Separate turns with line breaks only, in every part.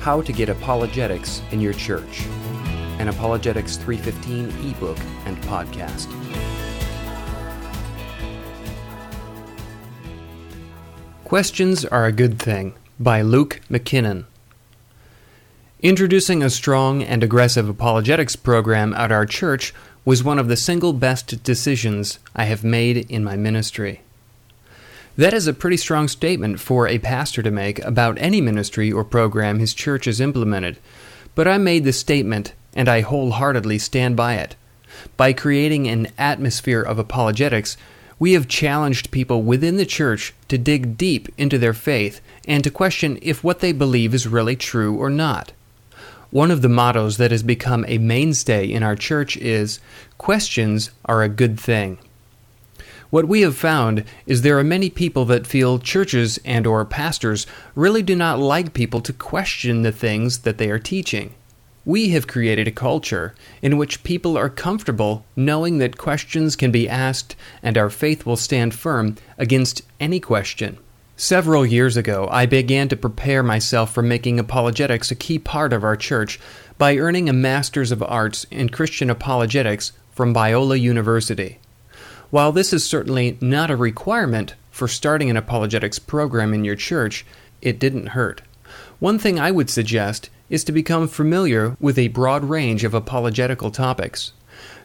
How to Get Apologetics in Your Church, an Apologetics 315 ebook and podcast. Questions Are a Good Thing by Luke McKinnon. Introducing a strong and aggressive apologetics program at our church was one of the single best decisions I have made in my ministry. That is a pretty strong statement for a pastor to make about any ministry or program his church has implemented, but I made the statement and I wholeheartedly stand by it. By creating an atmosphere of apologetics, we have challenged people within the church to dig deep into their faith and to question if what they believe is really true or not. One of the mottos that has become a mainstay in our church is questions are a good thing. What we have found is there are many people that feel churches and or pastors really do not like people to question the things that they are teaching. We have created a culture in which people are comfortable knowing that questions can be asked and our faith will stand firm against any question. Several years ago, I began to prepare myself for making apologetics a key part of our church by earning a Master's of Arts in Christian Apologetics from Biola University. While this is certainly not a requirement for starting an apologetics program in your church, it didn't hurt. One thing I would suggest is to become familiar with a broad range of apologetical topics.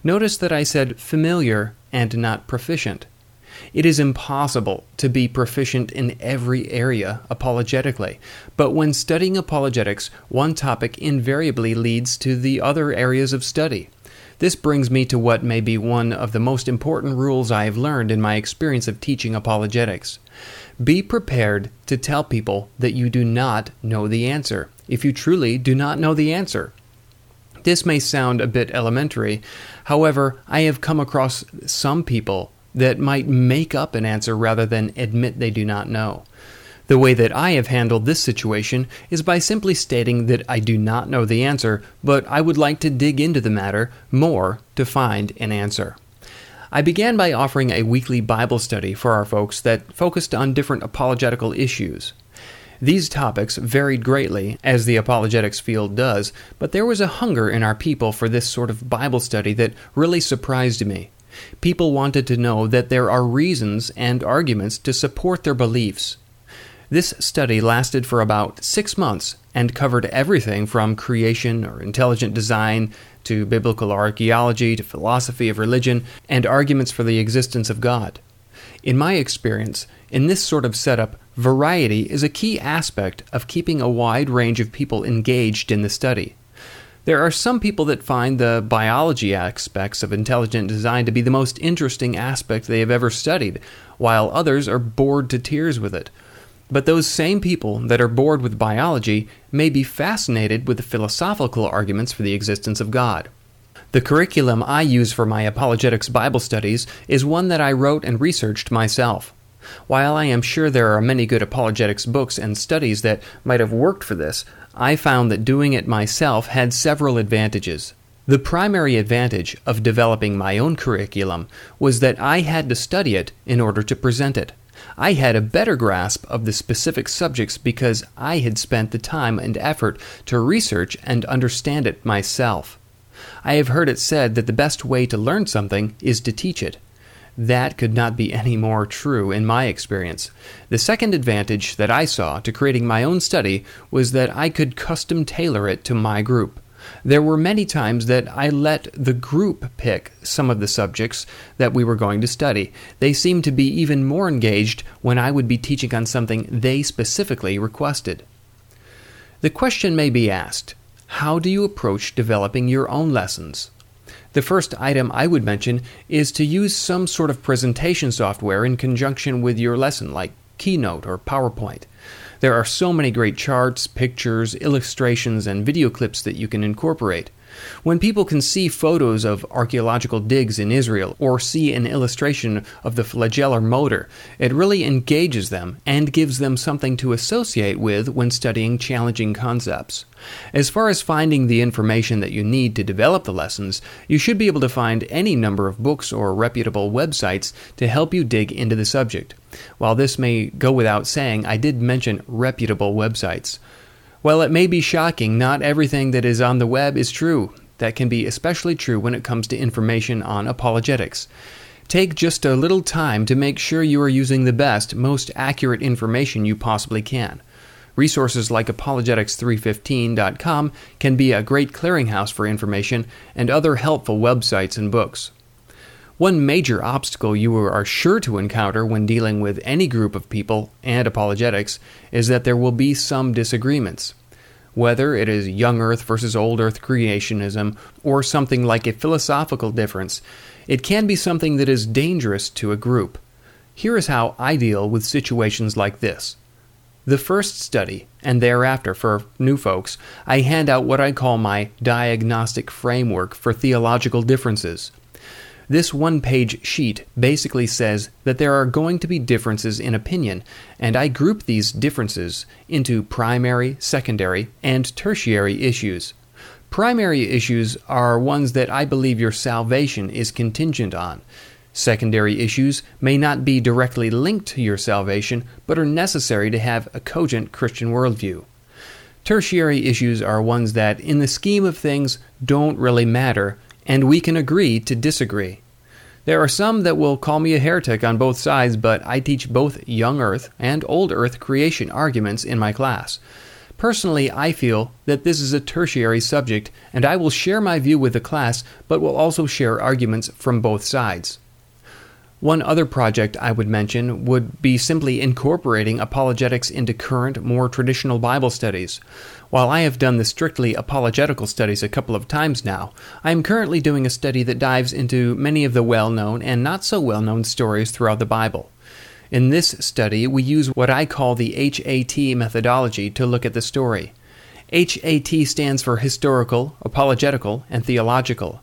Notice that I said familiar and not proficient. It is impossible to be proficient in every area apologetically, but when studying apologetics, one topic invariably leads to the other areas of study. This brings me to what may be one of the most important rules I have learned in my experience of teaching apologetics. Be prepared to tell people that you do not know the answer if you truly do not know the answer. This may sound a bit elementary. However, I have come across some people that might make up an answer rather than admit they do not know. The way that I have handled this situation is by simply stating that I do not know the answer, but I would like to dig into the matter more to find an answer. I began by offering a weekly Bible study for our folks that focused on different apologetical issues. These topics varied greatly, as the apologetics field does, but there was a hunger in our people for this sort of Bible study that really surprised me. People wanted to know that there are reasons and arguments to support their beliefs. This study lasted for about six months and covered everything from creation or intelligent design to biblical archaeology to philosophy of religion and arguments for the existence of God. In my experience, in this sort of setup, variety is a key aspect of keeping a wide range of people engaged in the study. There are some people that find the biology aspects of intelligent design to be the most interesting aspect they have ever studied, while others are bored to tears with it. But those same people that are bored with biology may be fascinated with the philosophical arguments for the existence of God. The curriculum I use for my apologetics Bible studies is one that I wrote and researched myself. While I am sure there are many good apologetics books and studies that might have worked for this, I found that doing it myself had several advantages. The primary advantage of developing my own curriculum was that I had to study it in order to present it. I had a better grasp of the specific subjects because I had spent the time and effort to research and understand it myself. I have heard it said that the best way to learn something is to teach it. That could not be any more true in my experience. The second advantage that I saw to creating my own study was that I could custom tailor it to my group. There were many times that I let the group pick some of the subjects that we were going to study. They seemed to be even more engaged when I would be teaching on something they specifically requested. The question may be asked how do you approach developing your own lessons? The first item I would mention is to use some sort of presentation software in conjunction with your lesson, like Keynote or PowerPoint. There are so many great charts, pictures, illustrations, and video clips that you can incorporate. When people can see photos of archaeological digs in Israel or see an illustration of the flagellar motor, it really engages them and gives them something to associate with when studying challenging concepts. As far as finding the information that you need to develop the lessons, you should be able to find any number of books or reputable websites to help you dig into the subject. While this may go without saying, I did mention reputable websites. While it may be shocking, not everything that is on the web is true. That can be especially true when it comes to information on apologetics. Take just a little time to make sure you are using the best, most accurate information you possibly can. Resources like apologetics315.com can be a great clearinghouse for information and other helpful websites and books. One major obstacle you are sure to encounter when dealing with any group of people and apologetics is that there will be some disagreements. Whether it is young earth versus old earth creationism or something like a philosophical difference, it can be something that is dangerous to a group. Here is how I deal with situations like this. The first study, and thereafter for new folks, I hand out what I call my diagnostic framework for theological differences. This one page sheet basically says that there are going to be differences in opinion, and I group these differences into primary, secondary, and tertiary issues. Primary issues are ones that I believe your salvation is contingent on. Secondary issues may not be directly linked to your salvation, but are necessary to have a cogent Christian worldview. Tertiary issues are ones that, in the scheme of things, don't really matter, and we can agree to disagree. There are some that will call me a heretic on both sides, but I teach both young earth and old earth creation arguments in my class. Personally, I feel that this is a tertiary subject, and I will share my view with the class, but will also share arguments from both sides. One other project I would mention would be simply incorporating apologetics into current, more traditional Bible studies. While I have done the strictly apologetical studies a couple of times now, I am currently doing a study that dives into many of the well known and not so well known stories throughout the Bible. In this study, we use what I call the HAT methodology to look at the story. HAT stands for historical, apologetical, and theological.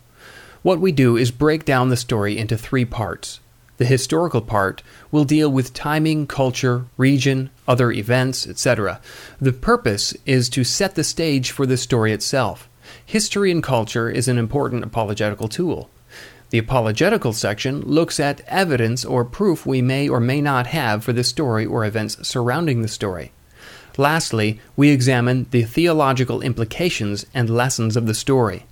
What we do is break down the story into three parts. The historical part will deal with timing, culture, region, other events, etc. The purpose is to set the stage for the story itself. History and culture is an important apologetical tool. The apologetical section looks at evidence or proof we may or may not have for the story or events surrounding the story. Lastly, we examine the theological implications and lessons of the story.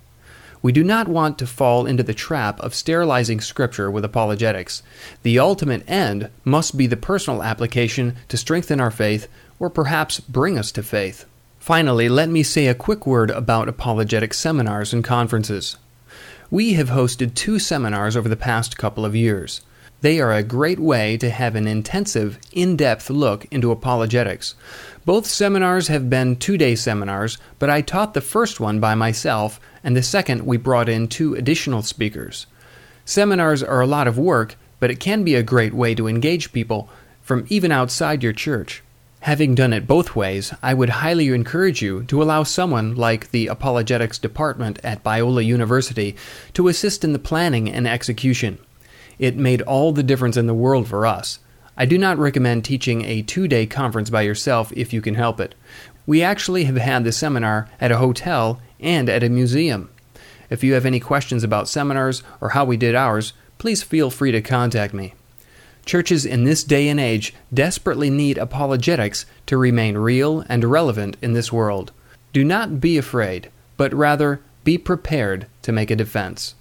We do not want to fall into the trap of sterilizing Scripture with apologetics. The ultimate end must be the personal application to strengthen our faith or perhaps bring us to faith. Finally, let me say a quick word about apologetic seminars and conferences. We have hosted two seminars over the past couple of years. They are a great way to have an intensive, in depth look into apologetics. Both seminars have been two day seminars, but I taught the first one by myself, and the second we brought in two additional speakers. Seminars are a lot of work, but it can be a great way to engage people from even outside your church. Having done it both ways, I would highly encourage you to allow someone like the Apologetics Department at Biola University to assist in the planning and execution. It made all the difference in the world for us. I do not recommend teaching a two day conference by yourself if you can help it. We actually have had the seminar at a hotel and at a museum. If you have any questions about seminars or how we did ours, please feel free to contact me. Churches in this day and age desperately need apologetics to remain real and relevant in this world. Do not be afraid, but rather be prepared to make a defense.